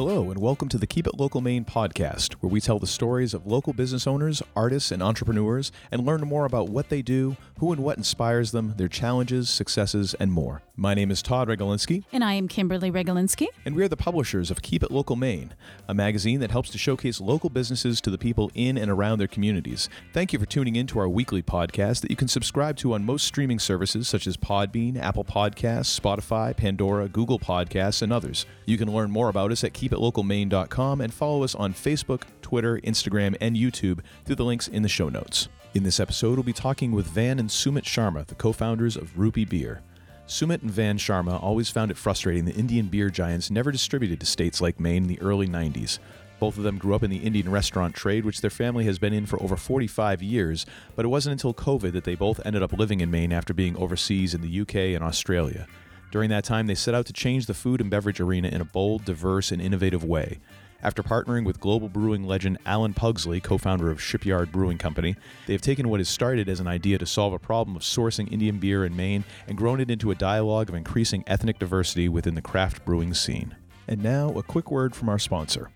Hello, and welcome to the Keep It Local Maine podcast, where we tell the stories of local business owners, artists, and entrepreneurs and learn more about what they do, who and what inspires them, their challenges, successes, and more. My name is Todd Regalinski. And I am Kimberly Regalinski. And we are the publishers of Keep It Local Maine, a magazine that helps to showcase local businesses to the people in and around their communities. Thank you for tuning in to our weekly podcast that you can subscribe to on most streaming services such as Podbean, Apple Podcasts, Spotify, Pandora, Google Podcasts, and others. You can learn more about us at keepitlocalmaine.com and follow us on Facebook, Twitter, Instagram, and YouTube through the links in the show notes. In this episode, we'll be talking with Van and Sumit Sharma, the co founders of Rupee Beer. Sumit and Van Sharma always found it frustrating that Indian beer giants never distributed to states like Maine in the early 90s. Both of them grew up in the Indian restaurant trade, which their family has been in for over 45 years, but it wasn't until COVID that they both ended up living in Maine after being overseas in the UK and Australia. During that time, they set out to change the food and beverage arena in a bold, diverse, and innovative way. After partnering with global brewing legend Alan Pugsley, co founder of Shipyard Brewing Company, they have taken what has started as an idea to solve a problem of sourcing Indian beer in Maine and grown it into a dialogue of increasing ethnic diversity within the craft brewing scene. And now, a quick word from our sponsor.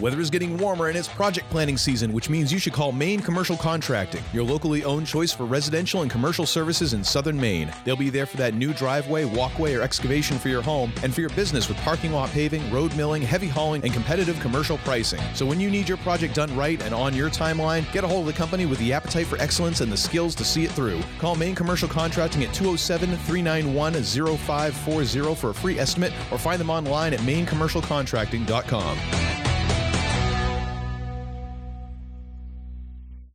Weather is getting warmer and it's project planning season, which means you should call Maine Commercial Contracting, your locally owned choice for residential and commercial services in southern Maine. They'll be there for that new driveway, walkway, or excavation for your home and for your business with parking lot paving, road milling, heavy hauling, and competitive commercial pricing. So when you need your project done right and on your timeline, get a hold of the company with the appetite for excellence and the skills to see it through. Call Maine Commercial Contracting at 207 391 0540 for a free estimate or find them online at mainecommercialcontracting.com.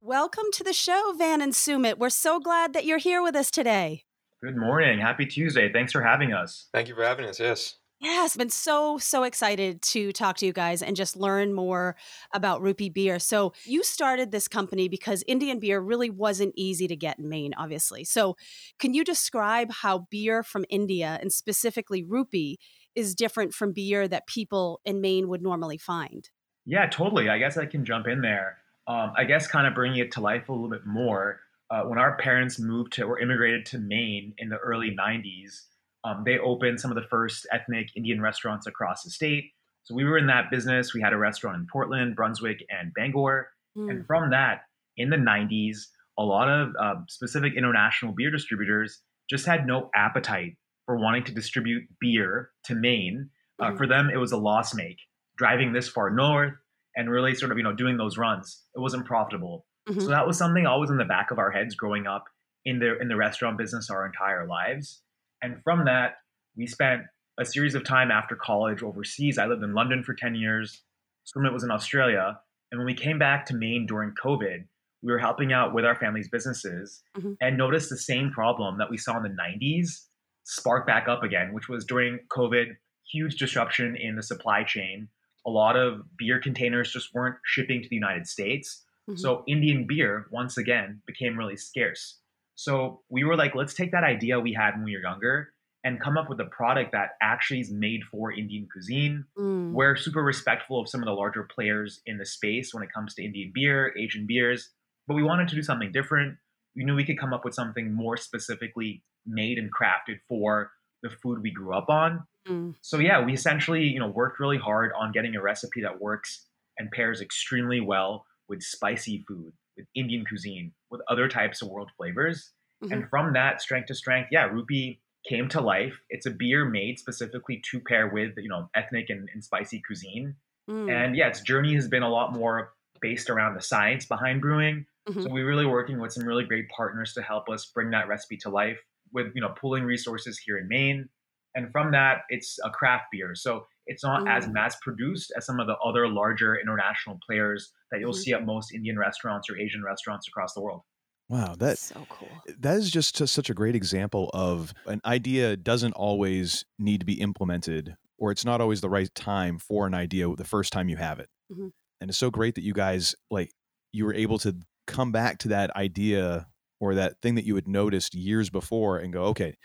Welcome to the show, Van and Sumit. We're so glad that you're here with us today. Good morning. Happy Tuesday. Thanks for having us. Thank you for having us. Yes. Yes, been so so excited to talk to you guys and just learn more about Rupee beer. So, you started this company because Indian beer really wasn't easy to get in Maine, obviously. So, can you describe how beer from India and specifically Rupee is different from beer that people in Maine would normally find? Yeah, totally. I guess I can jump in there. Um, I guess kind of bringing it to life a little bit more. Uh, when our parents moved to or immigrated to Maine in the early 90s, um, they opened some of the first ethnic Indian restaurants across the state. So we were in that business. We had a restaurant in Portland, Brunswick, and Bangor. Mm. And from that, in the 90s, a lot of uh, specific international beer distributors just had no appetite for wanting to distribute beer to Maine. Uh, mm. For them, it was a loss make. Driving this far north and really sort of you know doing those runs, it wasn't profitable. Mm-hmm. So that was something always in the back of our heads growing up in the in the restaurant business our entire lives. And from that, we spent a series of time after college overseas. I lived in London for 10 years. Sumit was in Australia. And when we came back to Maine during COVID, we were helping out with our family's businesses mm-hmm. and noticed the same problem that we saw in the 90s spark back up again, which was during COVID, huge disruption in the supply chain. A lot of beer containers just weren't shipping to the United States. Mm-hmm. So Indian beer, once again, became really scarce. So we were like, let's take that idea we had when we were younger and come up with a product that actually is made for Indian cuisine. Mm. We're super respectful of some of the larger players in the space when it comes to Indian beer, Asian beers, but we wanted to do something different. We knew we could come up with something more specifically made and crafted for the food we grew up on. Mm. So yeah, we essentially, you know, worked really hard on getting a recipe that works and pairs extremely well with spicy food with Indian cuisine, with other types of world flavors. Mm-hmm. And from that strength to strength, yeah, Rupee came to life. It's a beer made specifically to pair with, you know, ethnic and, and spicy cuisine. Mm. And yeah, its journey has been a lot more based around the science behind brewing. Mm-hmm. So we're really working with some really great partners to help us bring that recipe to life with, you know, pooling resources here in Maine. And from that, it's a craft beer. So it's not mm. as mass produced as some of the other larger international players that you'll mm. see at most Indian restaurants or Asian restaurants across the world. Wow, that so cool. That is just such a great example of an idea doesn't always need to be implemented or it's not always the right time for an idea the first time you have it. Mm-hmm. And it's so great that you guys like you were able to come back to that idea or that thing that you had noticed years before and go, okay,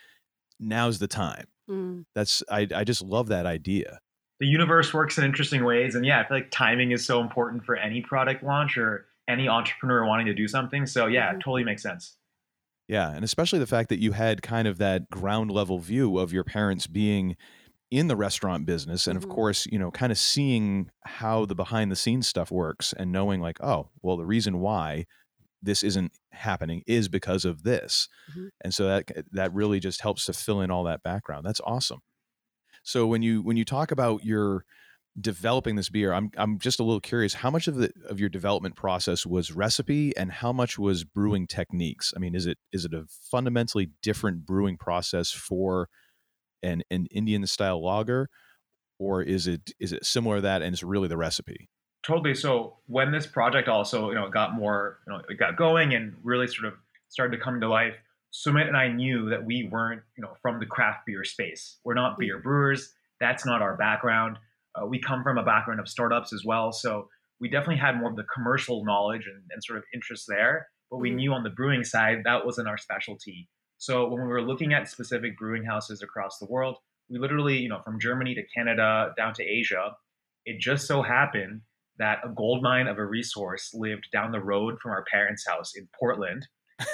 now's the time. Mm. That's I I just love that idea. The universe works in interesting ways, and yeah, I feel like timing is so important for any product launch or any entrepreneur wanting to do something. So yeah, mm-hmm. it totally makes sense. Yeah, and especially the fact that you had kind of that ground level view of your parents being in the restaurant business and Mhm. of course you know kind of seeing how the behind the scenes stuff works and knowing like oh well the reason why this isn't happening is because of this Mhm. and so that that really just helps to fill in all that background that's awesome so when you when you talk about your developing this beer i'm i'm just a little curious how much of the of your development process was recipe and how much was brewing techniques i mean is it is it a fundamentally different brewing process for an an indian style lager or is it is it similar to that and it's really the recipe Totally. So when this project also, you know, got more, you know, it got going and really sort of started to come to life, Sumit and I knew that we weren't, you know, from the craft beer space. We're not beer brewers. That's not our background. Uh, we come from a background of startups as well. So we definitely had more of the commercial knowledge and, and sort of interest there. But we Mhm. knew on the brewing side that wasn't our specialty. So when we were looking at specific brewing houses across the world, we literally, you know, from Germany to Canada down to Asia, it just so happened that a gold mine of a resource lived down the road from our parents' house in Portland.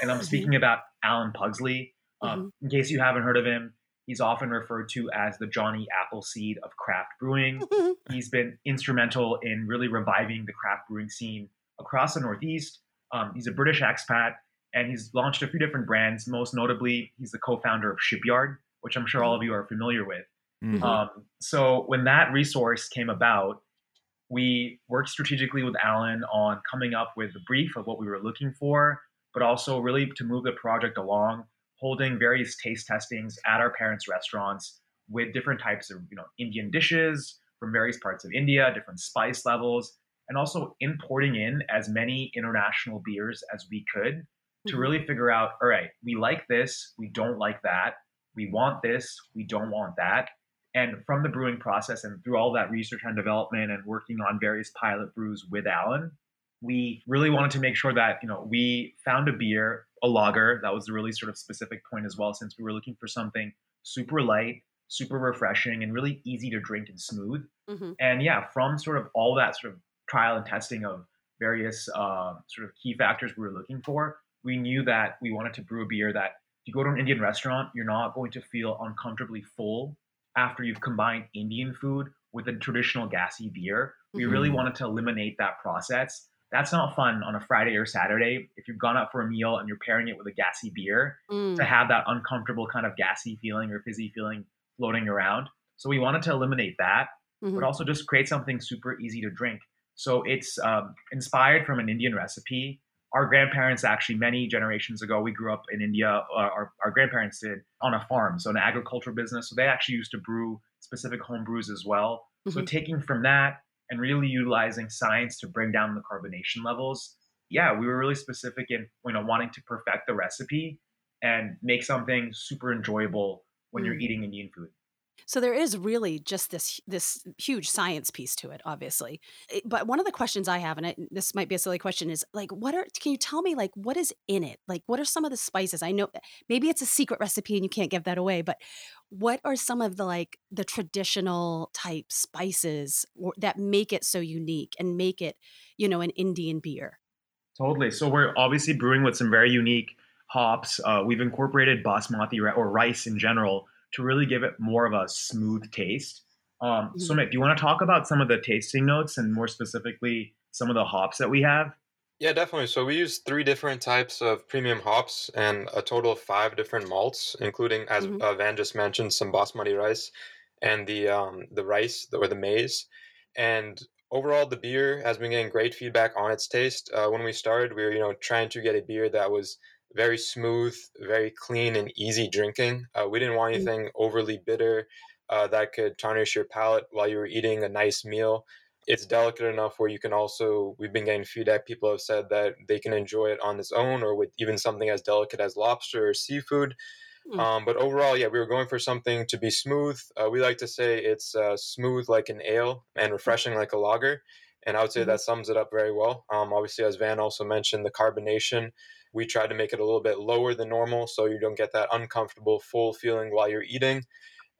And I'm speaking about Alan Pugsley. Um, In case you haven't heard of him, he's often referred to as the Johnny Appleseed of craft brewing. He's been instrumental in really reviving the craft brewing scene across the Northeast. Um, he's a British expat and he's launched a few different brands. Most notably, he's the co founder of Shipyard, which I'm sure all of you are familiar with. Mhm. Um, so when that resource came about, we worked strategically with Alan on coming up with a brief of what we were looking for, but also really to move the project along, holding various taste testings at our parents' restaurants with different types of you know Indian dishes from various parts of India, different spice levels, and also importing in as many international beers as we could to Mhm. really figure out all right, we like this, we don't like that, we want this, we don't want that. And from the brewing process and through all that research and development and working on various pilot brews with Alan, we really wanted to make sure that, you know, we found a beer, a lager, that was a really sort of specific point as well, since we were looking for something super light, super refreshing, and really easy to drink and smooth. Mhm. And yeah, from sort of all that sort of trial and testing of various uh, sort of key factors we were looking for, we knew that we wanted to brew a beer that if you go to an Indian restaurant, you're not going to feel uncomfortably full after you've combined Indian food with a traditional gassy beer. We really Mhm. wanted to eliminate that process. That's not fun on a Friday or Saturday if you've gone out for a meal and you're pairing it with a gassy beer Mm. to have that uncomfortable kind of gassy feeling or fizzy feeling floating around. So we wanted to eliminate that, Mhm. but also just create something super easy to drink. So it's um, inspired from an Indian recipe. Our grandparents actually, many generations ago, we grew up in India. Uh, our, our grandparents did on a farm, so an agricultural business. So they actually used to brew specific home brews as well. So Mhm. taking from that and really utilizing science to bring down the carbonation levels. Yeah, we were really specific in you know wanting to perfect the recipe and make something super enjoyable when you're Mm. eating Indian food. So there is really just this this huge science piece to it, obviously. But one of the questions I have, and it, this might be a silly question, is like, what are? Can you tell me like what is in it? Like, what are some of the spices? I know maybe it's a secret recipe and you can't give that away, but what are some of the like the traditional type spices or, that make it so unique and make it, you know, an Indian beer? Totally. So we're obviously brewing with some very unique hops. Uh, we've incorporated basmati or rice in general to really give it more of a smooth taste. Um, Mhm. Sumit, do you want to talk about some of the tasting notes and more specifically some of the hops that we have? Yeah, definitely. So we use three different types of premium hops and a total of five different malts, including, as Mhm. uh, Van just mentioned, some basmati rice and the um, the rice or the maize. And overall, the beer has been getting great feedback on its taste. Uh, when we started, we were you know trying to get a beer that was very smooth, very clean, and easy drinking. Uh, we didn't want Mm. anything overly bitter uh, that could tarnish your palate while you were eating a nice meal it's delicate enough where you can also we've been getting feedback people have said that they can enjoy it on its own or with even something as delicate as lobster or seafood Mm. um, but overall yeah we were going for something to be smooth uh, we like to say it's uh, smooth like an ale and refreshing like a lager and i would say Mhm. that sums it up very well um, obviously as van also mentioned the carbonation we tried to make it a little bit lower than normal so you don't get that uncomfortable full feeling while you're eating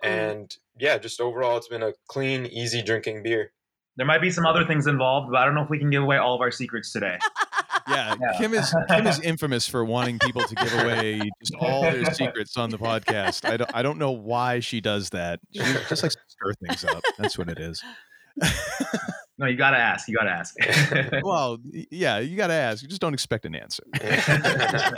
Mm. and yeah just overall it's been a clean easy drinking beer There might be some other things involved, but I don't know if we can give away all of our secrets today. yeah, Kim is Kim is infamous for wanting people to give away just all their secrets on the podcast. I don't I don't know why she does that. She just likes to stir things up. That's what it is. no, you gotta ask. You gotta ask. well, yeah, you gotta ask. You just don't expect an answer.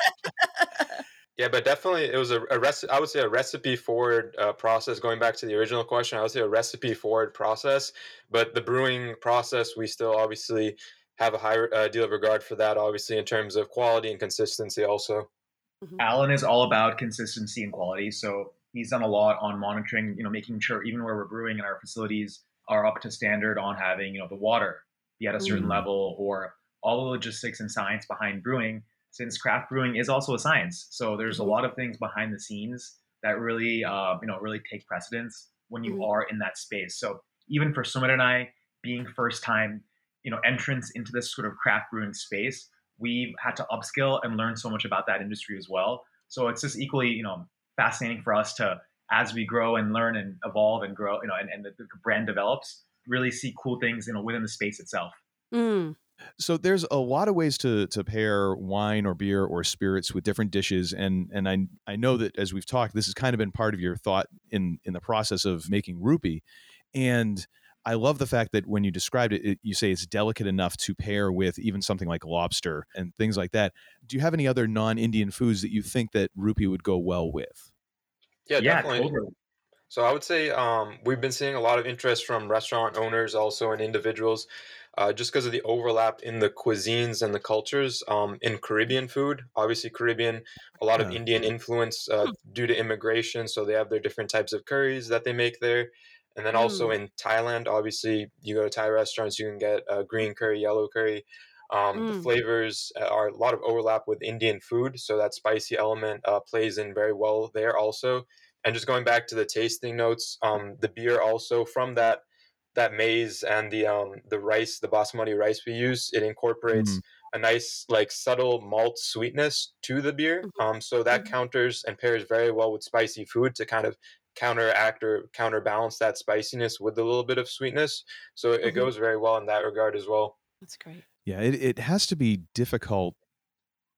Yeah, but definitely it was a, a recipe. I would say a recipe forward uh, process. Going back to the original question, I would say a recipe forward process. But the brewing process, we still obviously have a high uh, deal of regard for that. Obviously, in terms of quality and consistency, also. Mm-hmm. Alan is all about consistency and quality, so he's done a lot on monitoring. You know, making sure even where we're brewing in our facilities are up to standard on having you know the water be at a certain mm-hmm. level or all the logistics and science behind brewing since craft brewing is also a science. So there's a mm-hmm. lot of things behind the scenes that really, uh, you know, really take precedence when you mm-hmm. are in that space. So even for Sumit and I, being first time, you know, entrance into this sort of craft brewing space, we've had to upskill and learn so much about that industry as well. So it's just equally, you know, fascinating for us to, as we grow and learn and evolve and grow, you know, and, and the, the brand develops, really see cool things, you know, within the space itself. Mm. So there's a lot of ways to to pair wine or beer or spirits with different dishes, and and I I know that as we've talked, this has kind of been part of your thought in in the process of making rupee, and I love the fact that when you described it, it, you say it's delicate enough to pair with even something like lobster and things like that. Do you have any other non-Indian foods that you think that rupee would go well with? Yeah, yeah definitely. Totally. So I would say um, we've been seeing a lot of interest from restaurant owners, also and individuals uh, just because of the overlap in the cuisines and the cultures um, in Caribbean food. Obviously, Caribbean, a lot of Indian influence uh, hmm. due to immigration. So they have their different types of curries that they make there. And then also mm. in Thailand, obviously, you go to Thai restaurants, you can get uh, green curry, yellow curry. Um, mm. The flavors are a lot of overlap with Indian food, so that spicy element uh, plays in very well there also. And just going back to the tasting notes, um, the beer also from that that maize and the um the rice, the basmati rice we use, it incorporates mm. a nice like subtle malt sweetness to the beer. Mm-hmm. Um, so that mm-hmm. counters and pairs very well with spicy food to kind of counteract or counterbalance that spiciness with a little bit of sweetness. So it mm-hmm. goes very well in that regard as well. That's great. Yeah, it, it has to be difficult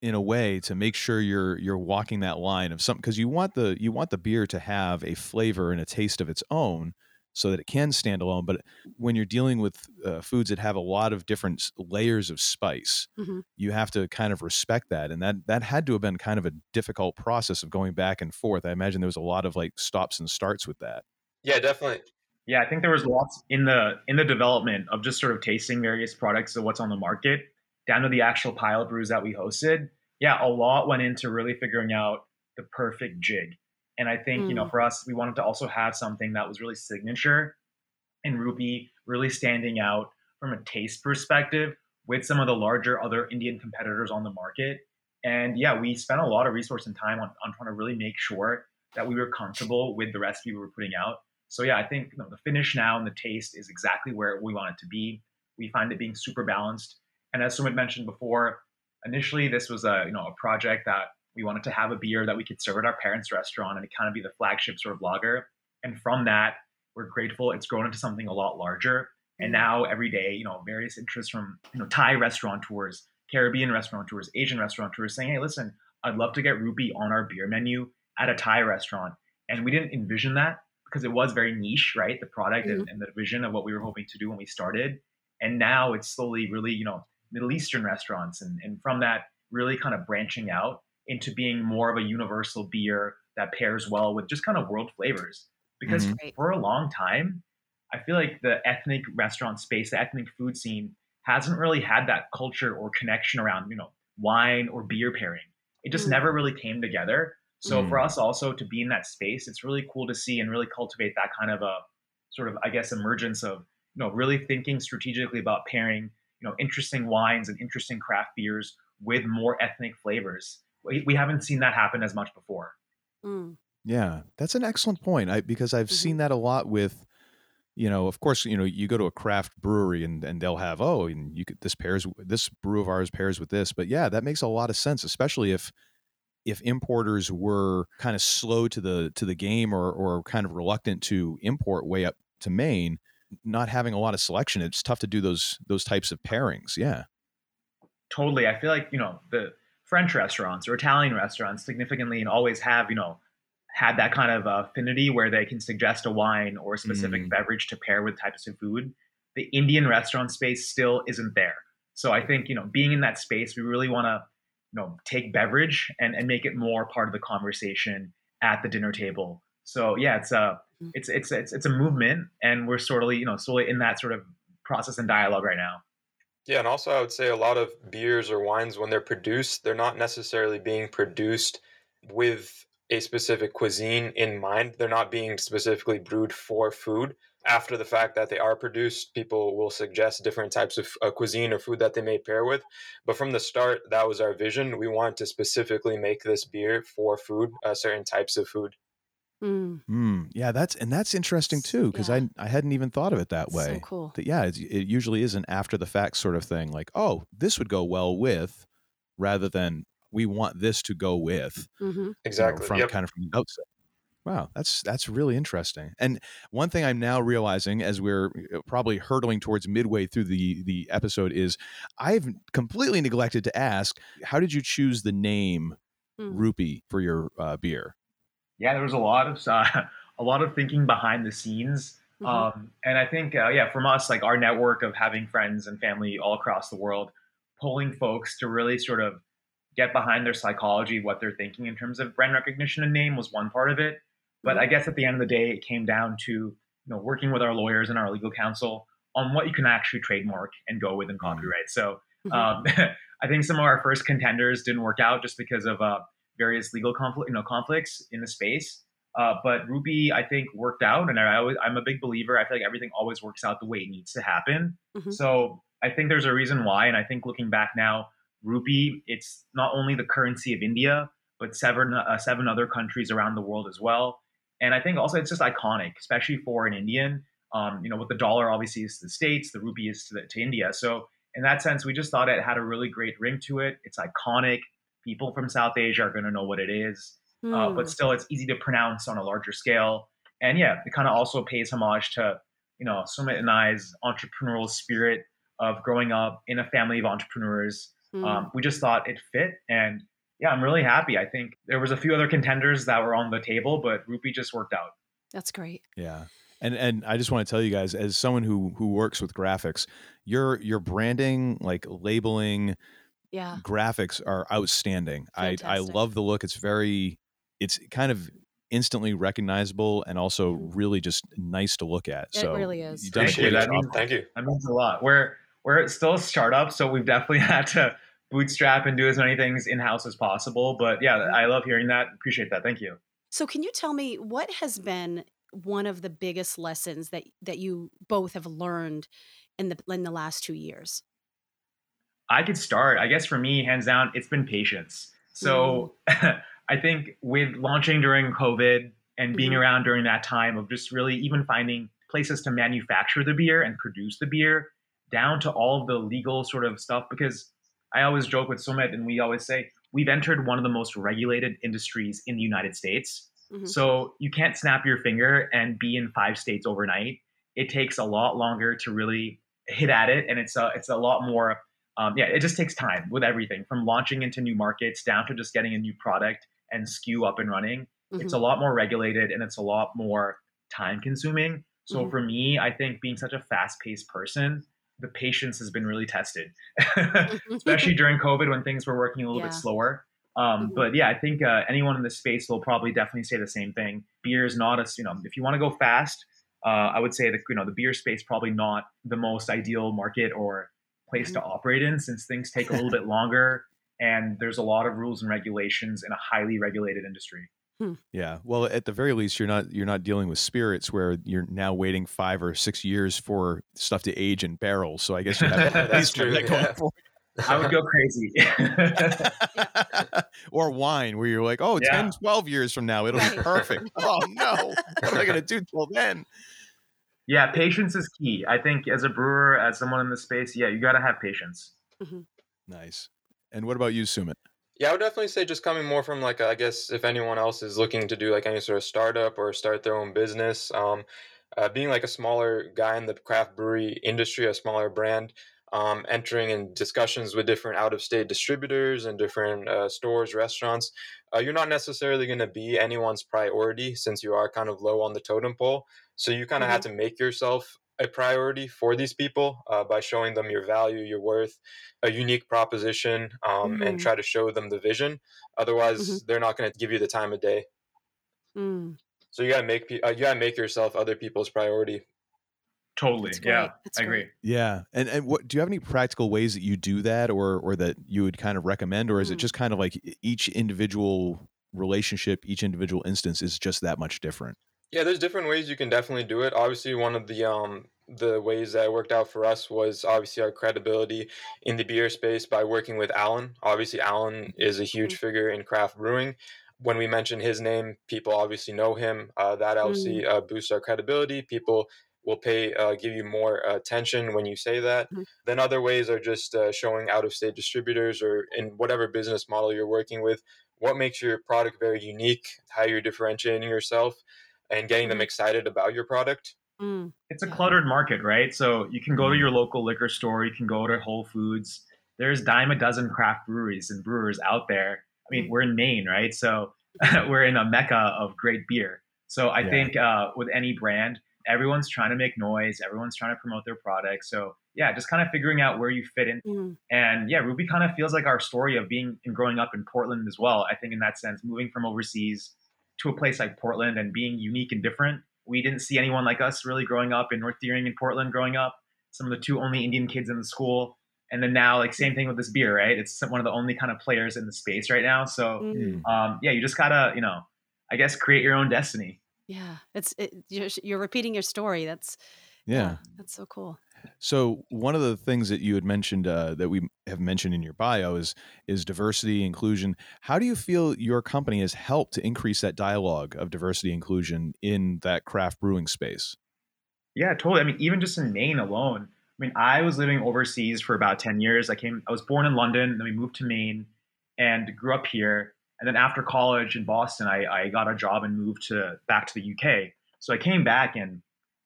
in a way to make sure you're you're walking that line of something because you want the you want the beer to have a flavor and a taste of its own so that it can stand alone. But when you're dealing with uh, foods that have a lot of different layers of spice, mm-hmm. you have to kind of respect that. And that that had to have been kind of a difficult process of going back and forth. I imagine there was a lot of like stops and starts with that. Yeah, definitely. Yeah, I think there was lots in the in the development of just sort of tasting various products of what's on the market, down to the actual pilot brews that we hosted. Yeah, a lot went into really figuring out the perfect jig and I think, mm. you know, mm. for us, we wanted to also have something that was really signature and Rupee, really standing out from a taste perspective with some of the larger other Indian competitors on the market. And yeah, we spent a lot of resource and time on, on trying to really make sure that we were comfortable with the recipe we were putting out. So yeah, I think you know, the finish now and the taste is exactly where we want it to be. We find it being super balanced. And as Sumit mentioned before, initially this was a you know a project that we wanted to have a beer that we could serve at our parents' restaurant and it kind of be the flagship sort of lager. And from that, we're grateful it's grown into something a lot larger. And mm. now every day, you know, various interests from you know Thai restaurateurs, Caribbean restaurateurs, Asian restaurateurs saying, "Hey, listen, I'd love to get rupee on our beer menu at a Thai restaurant." And we didn't envision that because it was very niche, right? The product mm-hmm. and, and the vision of what we were hoping to do when we started. And now it's slowly, really, you know, Middle Eastern restaurants, and and from that, really kind of branching out into being more of a universal beer that pairs well with just kind of world flavors. Because mm-hmm. for a long time, I feel like the ethnic restaurant space, the ethnic food scene hasn't really had that culture or connection around, you know, wine or beer pairing. It just mm. never really came together. So mm. for us also to be in that space, it's really cool to see and really cultivate that kind of a sort of, I guess, emergence of, you know, really thinking strategically about pairing, you know, interesting wines and interesting craft beers with more ethnic flavors we, haven't seen that happen as much before. Mm. Yeah, that's an excellent point. I because I've mm-hmm. seen that a lot with you know, of course, you know, you go to a craft brewery and, and they'll have, oh, and you could, this pairs, this brew of ours pairs with this. But yeah, that makes a lot of sense, especially if, if importers were kind of slow to the, to the game or, or kind of reluctant to import way up to Maine, not having a lot of selection, it's tough to do those, those types of pairings. Yeah. totally. I feel like you know the French restaurants or Italian restaurants significantly and always have you know had that kind of affinity where they can suggest a wine or a specific mm. beverage to pair with types of food. The Indian restaurant space still isn't there. So I think you know being in that space, we really want to you know take beverage and, and make it more part of the conversation at the dinner table. So yeah, it's a mm. it's it's it's it's a movement, and we're sort of you know slowly in that sort of process and dialogue right now. Yeah, and also I would say a lot of beers or wines when they're produced, they're not necessarily being produced with a specific cuisine in mind. They're not being specifically brewed for food. After the fact that they are produced, people will suggest different types of uh, cuisine or food that they may pair with. But from the start, that was our vision. We wanted to specifically make this beer for food, uh, certain types of food. Mm. Mm, yeah, that's and that's interesting too because yeah. I I hadn't even thought of it that way. So cool. That yeah, it, it usually is an after the fact sort of thing. Like, oh, this would go well with, rather than we want this to go with. Mm-hmm. Exactly. You know, from yep. kind of from the outset. Wow, that's that's really interesting. And one thing I'm now realizing as we're uh, probably hurtling towards midway through the the episode is I've completely neglected to ask how did you choose the name mm. Rupee for your uh, beer? Yeah, there was a lot of uh, a lot of thinking behind the scenes. Mm-hmm. Um, and I think, uh, yeah, from us, like our network of having friends and family all across the world, pulling folks to really sort of get behind their psychology, what they're thinking in terms of brand recognition and name was one part of it. But I guess at the end of the day, it came down to you know working with our lawyers and our legal counsel on what you can actually trademark and go with in mm-hmm. copyright. So mm-hmm. um, I think some of our first contenders didn't work out just because of uh, various legal conflict, you know, conflicts in the space. Uh, but Rupee, I think, worked out, and I always, I'm a big believer. I feel like everything always works out the way it needs to happen. Mm-hmm. So I think there's a reason why, and I think looking back now, rupee, it's not only the currency of India, but seven uh, seven other countries around the world as well. And I think also it's just iconic, especially for an Indian. Um, you know, with the dollar obviously is to the states, the rupee is to, the, to India. So in that sense, we just thought it had a really great ring to it. It's iconic. People from South Asia are going to know what it is, mm. uh, but hmm. still, it's easy to pronounce on a larger scale. And yeah, it kind of also pays homage to you know Sumit and I's entrepreneurial spirit of growing up in a family of entrepreneurs Mm. Um, we just thought it fit, and yeah, I'm really happy. I think there was a few other contenders that were on the table, but Rupee just worked out. That's great. Yeah. And and I just want to tell you guys, as someone who who works with graphics, your your branding, like labeling, yeah, graphics are outstanding. Fantastic. I I love the look. It's very, it's kind of instantly recognizable and also mm-hmm. really just nice to look at. It so really is. You Thank you. That means, Thank you. That means a lot. We're we're still a startup, so we've definitely had to bootstrap and do as many things in house as possible. But yeah, mm-hmm. I love hearing that. Appreciate that. Thank you. So, can you tell me what has been one of the biggest lessons that that you both have learned in the in the last two years? I could start. I guess for me, hands down, it's been patience. So, mm. I think with launching during COVID and being mm-hmm. around during that time of just really even finding places to manufacture the beer and produce the beer down to all of the legal sort of stuff because I always joke with Sumit and we always say we've entered one of the most regulated industries in the United States. Mm-hmm. So you can't snap your finger and be in five states overnight. It takes a lot longer to really hit at it, and it's a it's a lot more. Um, yeah, it just takes time with everything from launching into new markets down to just getting a new product and SKU up and running. Mm-hmm. It's a lot more regulated and it's a lot more time consuming. So mm-hmm. for me, I think being such a fast paced person, the patience has been really tested, especially during COVID when things were working a little yeah. bit slower. Um, mm-hmm. But yeah, I think uh, anyone in this space will probably definitely say the same thing. Beer is not a you know if you want to go fast, uh, I would say that you know the beer space probably not the most ideal market or place mm-hmm. to operate in since things take a little bit longer and there's a lot of rules and regulations in a highly regulated industry. Hmm. Yeah. Well, at the very least, you're not you're not dealing with spirits where you're now waiting five or six years for stuff to age in barrels. So I guess you have at least true. That going for I would go crazy. or wine where you're like, oh, yeah. 10, 12 years from now, it'll be perfect. oh, no. What am I going to do till then? Yeah, patience is key. I think as a brewer, as someone in the space, yeah, you got to have patience. Mm-hmm. Nice. And what about you, Sumit? Yeah, I would definitely say just coming more from like I guess if anyone else is looking to do like any sort of startup or start their own business, um, uh, being like a smaller guy in the craft brewery industry, a smaller brand, um, entering in discussions with different out of state distributors and different uh, stores, restaurants, uh, you're not necessarily going to be anyone's priority since you are kind of low on the totem pole. So you kind of mm-hmm. have to make yourself a priority for these people uh, by showing them your value, your worth, a unique proposition, um, mm-hmm. and try to show them the vision. Otherwise, mm-hmm. they're not going to give you the time of day. Mm. So you gotta make uh, you gotta make yourself other people's priority. Totally. Yeah, I agree. Yeah, and and what do you have any practical ways that you do that, or or that you would kind of recommend, or is mm. it just kind of like each individual relationship, each individual instance is just that much different? Yeah, there's different ways you can definitely do it. Obviously, one of the um the ways that worked out for us was obviously our credibility in the beer space by working with Alan. Obviously, Alan is a huge mm. figure in craft brewing. When we mention his name, people obviously know him. Uh, that obviously mm. uh, boosts our credibility. People will pay uh, give you more attention when you say that mm-hmm. then other ways are just uh, showing out of state distributors or in whatever business model you're working with what makes your product very unique how you're differentiating yourself and getting mm-hmm. them excited about your product mm. it's a cluttered market right so you can go to mm-hmm. your local liquor store you can go to whole foods there's dime a dozen craft breweries and brewers out there i mean mm. we're in maine right so we're in a mecca of great beer so i yeah. think uh, with any brand everyone's trying to make noise everyone's trying to promote their product so yeah just kind of figuring out where you fit in mm. and yeah rupee kind of feels like our story of being and growing up in portland as well i think in that sense moving from overseas to a place like portland and being unique and different we didn't see anyone like us really growing up in north deering and portland growing up some of the two only indian kids in the school and then now like same thing with this beer right it's one of the only kind of players in the space right now so mm. um, yeah you just gotta you know i guess create your own destiny yeah, it's it, you're, you're repeating your story. That's yeah. yeah, that's so cool. So one of the things that you had mentioned uh, that we have mentioned in your bio is is diversity inclusion. How do you feel your company has helped to increase that dialogue of diversity inclusion in that craft brewing space? Yeah, totally. I mean, even just in Maine alone. I mean, I was living overseas for about ten years. I came. I was born in London, then we moved to Maine, and grew up here. And then after college in Boston, I, I got a job and moved to back to the UK. So I came back and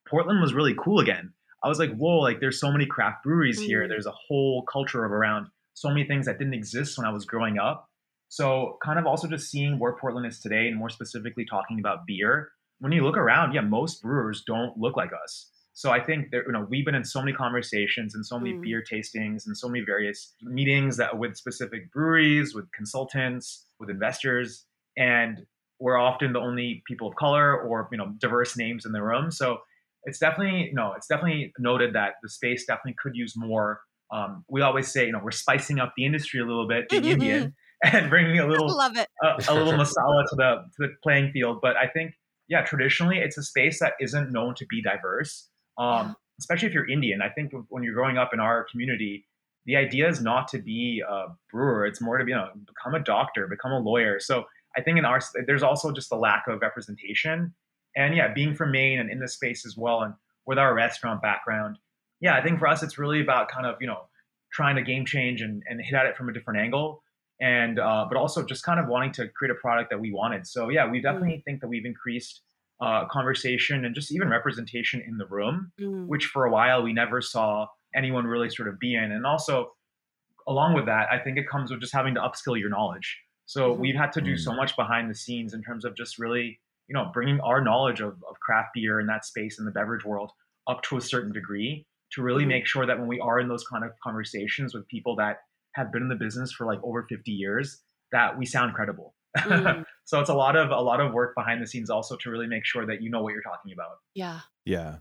Portland was really cool again. I was like, whoa, like there's so many craft breweries here. Mm-hmm. There's a whole culture of around so many things that didn't exist when I was growing up. So kind of also just seeing where Portland is today and more specifically talking about beer. When you look around, yeah, most brewers don't look like us. So I think that you know we've been in so many conversations and so many mm. beer tastings and so many various meetings that with specific breweries, with consultants, with investors, and we're often the only people of color or you know diverse names in the room. So it's definitely no, it's definitely noted that the space definitely could use more. Um, we always say you know we're spicing up the industry a little bit, being Indian, and bringing a little love it a, a little masala to the to the playing field. But I think yeah, traditionally it's a space that isn't known to be diverse um, especially if you're Indian. I think when you're growing up in our community, the idea is not to be a brewer. It's more to be, you know, become a doctor, become a lawyer. So I think in our, there's also just a lack of representation. And yeah, being from Maine and in this space as well, and with our restaurant background, yeah, I think for us, it's really about kind of, you know, trying to game change and, and hit at it from a different angle. And, uh, but also just kind of wanting to create a product that we wanted. So yeah, we definitely mm. think that we've increased uh, conversation and just even representation in the room, mm. which for a while we never saw anyone really sort of be in. And also, along with that, I think it comes with just having to upskill your knowledge. So mm-hmm. we've had to do mm. so much behind the scenes in terms of just really, you know, bringing our knowledge of, of craft beer in that space in the beverage world up to a certain degree to really mm-hmm. make sure that when we are in those kind of conversations with people that have been in the business for like over 50 years, that we sound credible. Mm. so it's a lot of a lot of work behind the scenes also to really make sure that you know what you're talking about. Yeah. Yeah.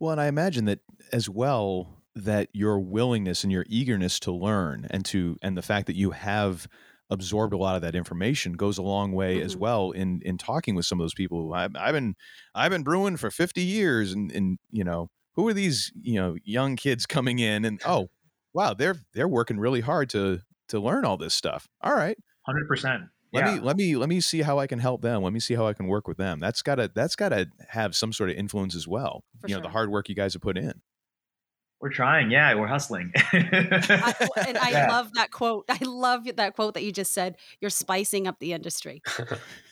Well, and I imagine that as well that your willingness and your eagerness to learn and to and the fact that you have absorbed a lot of that information goes a long way mm-hmm. as well in in talking with some of those people. I've, I've been I've been brewing for 50 years and and you know who are these you know young kids coming in and oh wow they're they're working really hard to to learn all this stuff. All right. 100% let yeah. me let me let me see how I can help them. Let me see how I can work with them. That's gotta that's gotta have some sort of influence as well. For you sure. know, the hard work you guys have put in. We're trying, yeah, we're hustling. I, and I yeah. love that quote. I love that quote that you just said. You're spicing up the industry.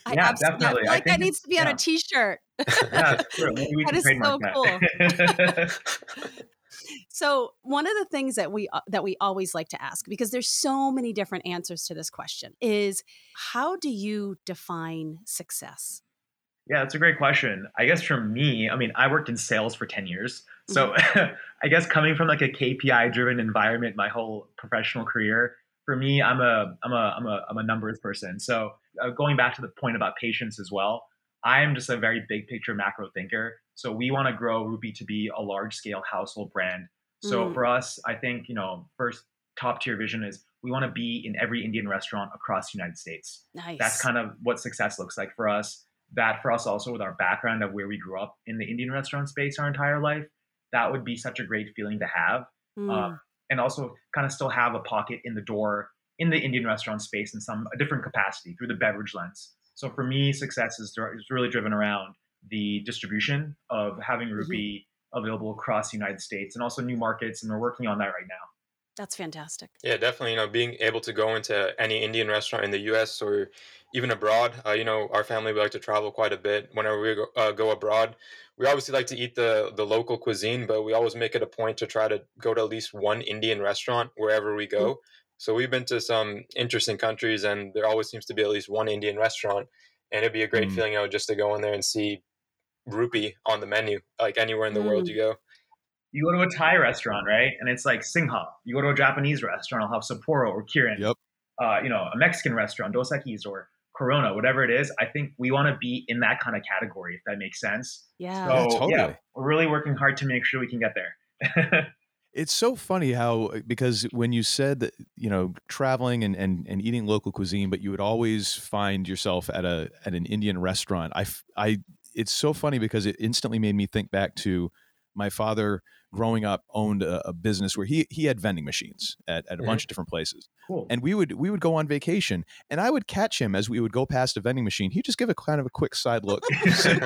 I yeah, definitely. like that needs to be yeah. on a T-shirt. yeah, true. that is so cool. So, one of the things that we uh, that we always like to ask because there's so many different answers to this question is how do you define success? Yeah, that's a great question. I guess for me, I mean, I worked in sales for 10 years. So. I guess coming from like a KPI driven environment my whole professional career, for me, I'm a I'm a I'm a I'm a numbers person. So uh, going back to the point about patience as well, I am just a very big picture macro thinker. So we want to grow Rupee to be a large scale household brand. So mm. for us, I think you know first top tier vision is we want to be in every Indian restaurant across the United States. Nice. That's kind of what success looks like for us. That for us also with our background of where we grew up in the Indian restaurant space our entire life, that would be such a great feeling to have. Mm. Um, and also kind of still have a pocket in the door in the Indian restaurant space in some a different capacity through the beverage lens. So for me, success is, is really driven around the distribution of having mm-hmm. Mm-hmm. available across the United States and also new markets, and we're working on that right now. That's fantastic. Yeah, definitely. You know, being able to go into any Indian restaurant in the U.S. or even abroad. Uh, you know, our family we like to travel quite a bit. Whenever we go, uh, go abroad, we obviously like to eat the the local cuisine, but we always make it a point to try to go to at least one Indian restaurant wherever we go. Mm-hmm. So we've been to some interesting countries, and there always seems to be at least one Indian restaurant, and it'd be a great mm-hmm. feeling, you know, just to go in there and see rupee on the menu, like anywhere in the mm. world you go. You go to a Thai restaurant, right? And it's like Singha. You go to a Japanese restaurant, I'll have Sapporo or Kirin. Yep. Uh, you know, a Mexican restaurant, Dos Equis or Corona, whatever it is, I think we want to be in that kind of category, if that makes sense. Yeah. So, yeah, totally. yeah, we're really working hard to make sure we can get there. it's so funny how because when you said that you know traveling and, and, and eating local cuisine, but you would always find yourself at a at an Indian restaurant. I I it's so funny because it instantly made me think back to my father growing up owned a, a, business where he he had vending machines at, at a mm-hmm. bunch of different places. Cool. And we would we would go on vacation and I would catch him as we would go past a vending machine. He'd just give a kind of a quick side look, see,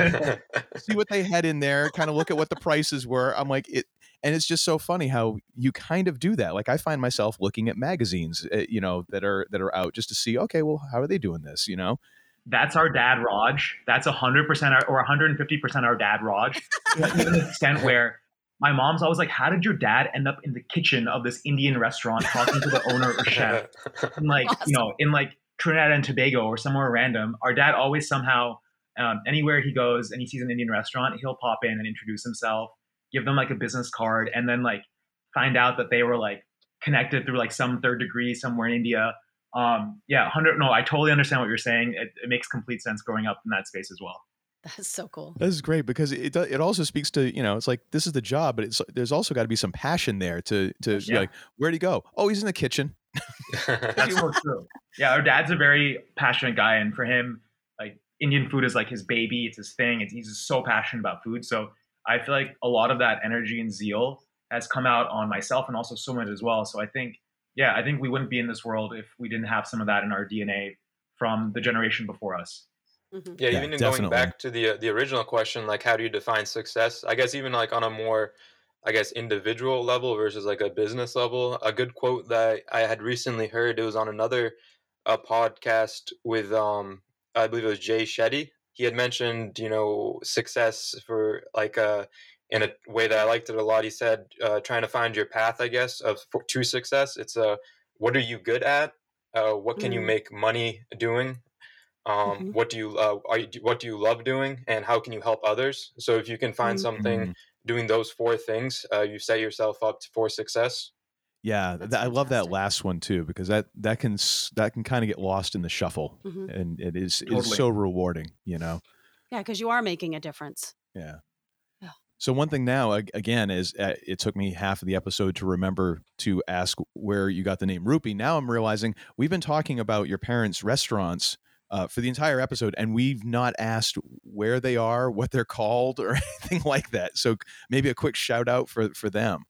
see what they had in there, kind of look at what the prices were. I'm like it and it's just so funny how you kind of do that. Like I find myself looking at magazines, uh, you know, that are that are out just to see, okay, well, how are they doing this, you know? That's our dad Raj. That's 100% or 150% our dad Raj. to the extent where my mom's always like, How did your dad end up in the kitchen of this Indian restaurant talking to the owner or chef? And like, awesome. you know, in like Trinidad and Tobago or somewhere random, our dad always somehow, um, anywhere he goes and he sees an Indian restaurant, he'll pop in and introduce himself, give them like a business card, and then like find out that they were like connected through like some third degree somewhere in India um, yeah, hundred. No, I totally understand what you're saying. It, it, makes complete sense growing up in that space as well. That's so cool. That is great because it it also speaks to you know it's like this is the job, but it's there's also got to be some passion there to to yeah. like where'd he go? Oh, he's in the kitchen. That's so true. Yeah, our dad's a very passionate guy, and for him, like Indian food is like his baby. It's his thing. It's, he's so passionate about food. So I feel like a lot of that energy and zeal has come out on myself and also Sumit as well. So I think yeah, I think we wouldn't be in this world if we didn't have some of that in our DNA from the generation before us. Mm-hmm. Yeah, yeah, even going back to the uh, the original question, like how do you define success? I guess even like on a more, I guess individual level versus like a business level. A good quote that I had recently heard. It was on another uh, podcast with um I believe it was Jay Shetty. He had mentioned you know success for like a uh, in a way that I liked it a lot. He said, uh, trying to find your path, I guess, of for, to success. It's a uh, what are you good at? Uh, what can mm. you make money doing? Um, mm-hmm. What do you uh, are you, what do you love doing, and how can you help others? So if you can find mm-hmm. something doing those four things, uh, you set yourself up for success. Yeah, th- I love that last one too because that that can that can kind of get lost in the shuffle, mm-hmm. and it is totally. is so rewarding, you know. Yeah, because you are making a difference. Yeah. So one thing now, again, is uh, it took me half of the episode to remember to ask where you got the name Rupee. Now I'm realizing we've been talking about your parents' restaurants uh, for the entire episode, and we've not asked where they are, what they're called, or anything like that. So maybe a quick shout out for for them.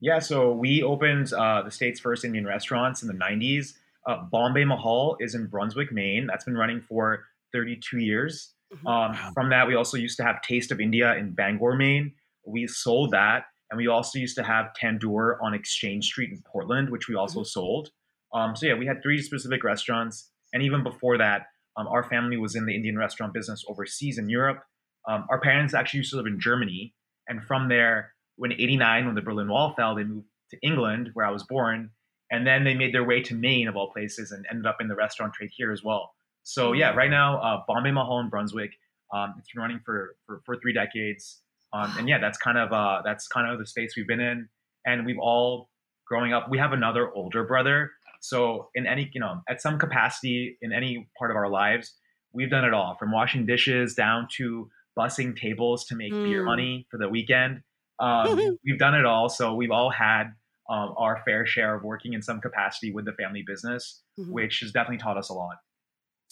Yeah, so we opened uh, the state's first Indian restaurants in the '90s. Uh, Bombay Mahal is in Brunswick, Maine. That's been running for 32 years. Mm-hmm. Um, wow. From that, we also used to have Taste of India in Bangor, Maine. We sold that. And we also used to have Tandoor on Exchange Street in Portland, which we also mm-hmm. sold. Um, so, yeah, we had three specific restaurants. And even before that, um, our family was in the Indian restaurant business overseas in Europe. Um, our parents actually used to live in Germany. And from there, when 89, when the Berlin Wall fell, they moved to England, where I was born. And then they made their way to Maine, of all places, and ended up in the restaurant trade here as well. So yeah, right now, uh, Bombay in Brunswick, um, it's been running for, for, for three decades. Um, and yeah, that's kind of uh, that's kind of the space we've been in. And we've all growing up. We have another older brother, so in any you know at some capacity in any part of our lives, we've done it all from washing dishes down to bussing tables to make mm. beer money for the weekend. Um, we've done it all. So we've all had um, our fair share of working in some capacity with the family business, mm-hmm. which has definitely taught us a lot.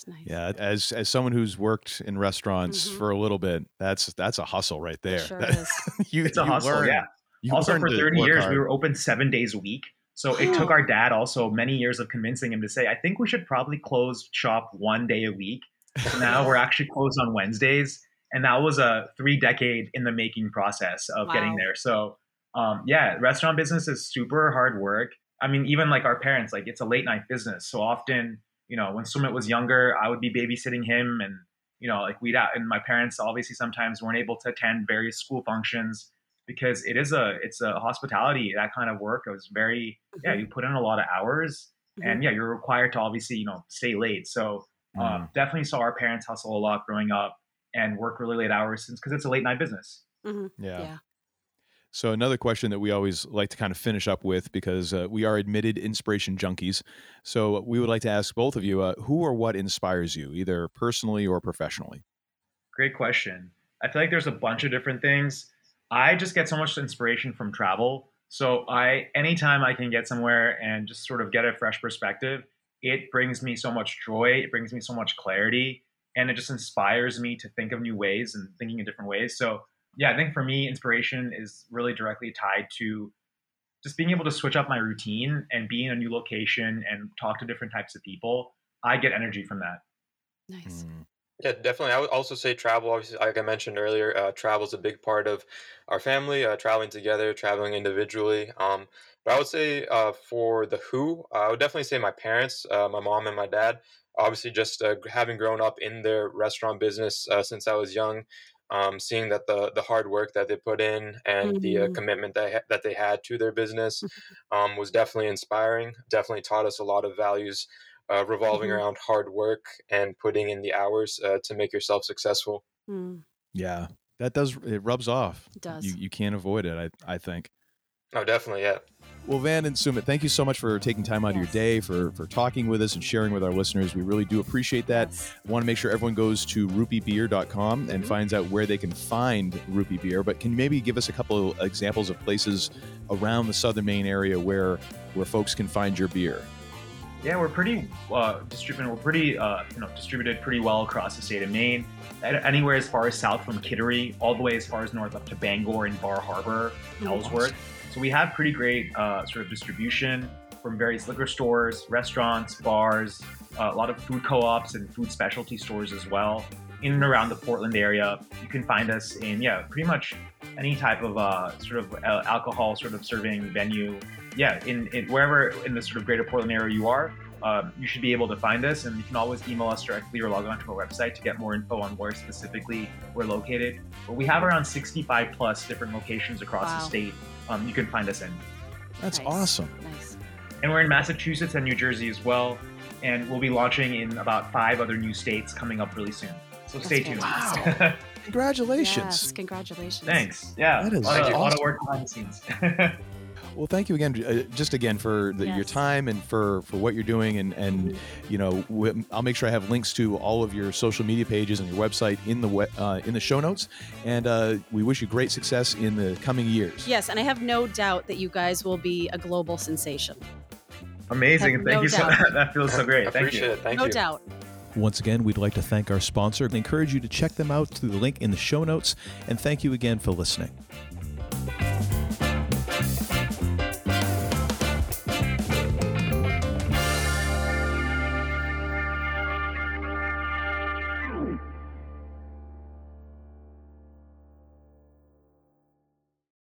Nice. Yeah, as as someone who's worked in restaurants mm-hmm. for a little bit, that's that's a hustle right there. It sure is. you, it's a hustle, learn, yeah. Also, for thirty years, hard. we were open seven days a week. So it took our dad also many years of convincing him to say, I think we should probably close shop one day a week. So now we're actually closed on Wednesdays and that was a three decade in the making process of wow. getting there so um, yeah restaurant business is super hard work i mean even like our parents like it's a late night business so often you know when sumit was younger i would be babysitting him and you know like we'd out and my parents obviously sometimes weren't able to attend various school functions because it is a it's a hospitality that kind of work it was very mm-hmm. yeah you put in a lot of hours mm-hmm. and yeah you're required to obviously you know stay late so um, mm-hmm. definitely saw our parents hustle a lot growing up and work really late hours since because it's a late night business. Mm-hmm. Yeah. yeah. So another question that we always like to kind of finish up with because uh, we are admitted inspiration junkies. So we would like to ask both of you, uh, who or what inspires you, either personally or professionally? Great question. I feel like there's a bunch of different things. I just get so much inspiration from travel. So I anytime I can get somewhere and just sort of get a fresh perspective, it brings me so much joy. It brings me so much clarity and it just inspires me to think of new ways and thinking in different ways. So yeah, I think for me, inspiration is really directly tied to just being able to switch up my routine and be in a new location and talk to different types of people. I get energy from that. Nice. Mm. Yeah, definitely. I would also say travel. Obviously, like I mentioned earlier, uh, travel is a big part of our family. Uh, traveling together, traveling individually. Um, but I would say uh, for the who, I would definitely say my parents, uh, my mom and my dad obviously just uh, having grown up in their restaurant business uh, since I was young, um, seeing that the the hard work that they put in and mm-hmm. the uh, mm-hmm. commitment that ha- that they had to their business um, was definitely inspiring. Definitely taught us a lot of values uh, revolving mm-hmm. around hard work and putting in the hours uh, to make yourself successful. Mm. Yeah, that does it rubs off. It does. You you can't avoid it. I I think. Oh, definitely, yeah. Well, Van and Sumit, thank you so much for taking time out yes. of your day for for talking with us and sharing with our listeners. We really do appreciate that. Yes. I want to make sure everyone goes to rupeebeer.com and mm-hmm. finds out where they can find Rupee Beer. But can you maybe give us a couple of examples of places around the Southern Maine area where where folks can find your beer? Yeah, we're pretty uh, distributed. We're pretty uh, you know distributed pretty well across the state of Maine. Anywhere as far as south from Kittery, all the way as far as north up to Bangor and Bar Harbor, Ellsworth. So we have pretty great uh, sort of distribution from various liquor stores, restaurants, bars, uh, a lot of food co-ops and food specialty stores as well. In and around the Portland area, you can find us in yeah, pretty much any type of uh, sort of uh, alcohol sort of serving venue. Yeah, in, in wherever in the sort of greater Portland area you are, um, you should be able to find us and you can always email us directly or log on to our website to get more info on where specifically we're located. But we have around 65 plus different locations across wow. the state um, you can find us in. That's nice. awesome. Nice. And we're in Massachusetts and New Jersey as well. And we'll be launching in about five other new states coming up really soon. So That's stay tuned. Wow. Congratulations. Yes, congratulations. Thanks. Yeah. That is a lot, awesome. a lot of work behind the scenes. Well, thank you again, uh, just again for the, yes. your time and for, for what you're doing, and and you know w- I'll make sure I have links to all of your social media pages and your website in the we- uh, in the show notes, and uh, we wish you great success in the coming years. Yes, and I have no doubt that you guys will be a global sensation. Amazing! Thank no you so. Much. That feels so great. Thank you. It. Thank no you. doubt. Once again, we'd like to thank our sponsor and encourage you to check them out through the link in the show notes. And thank you again for listening.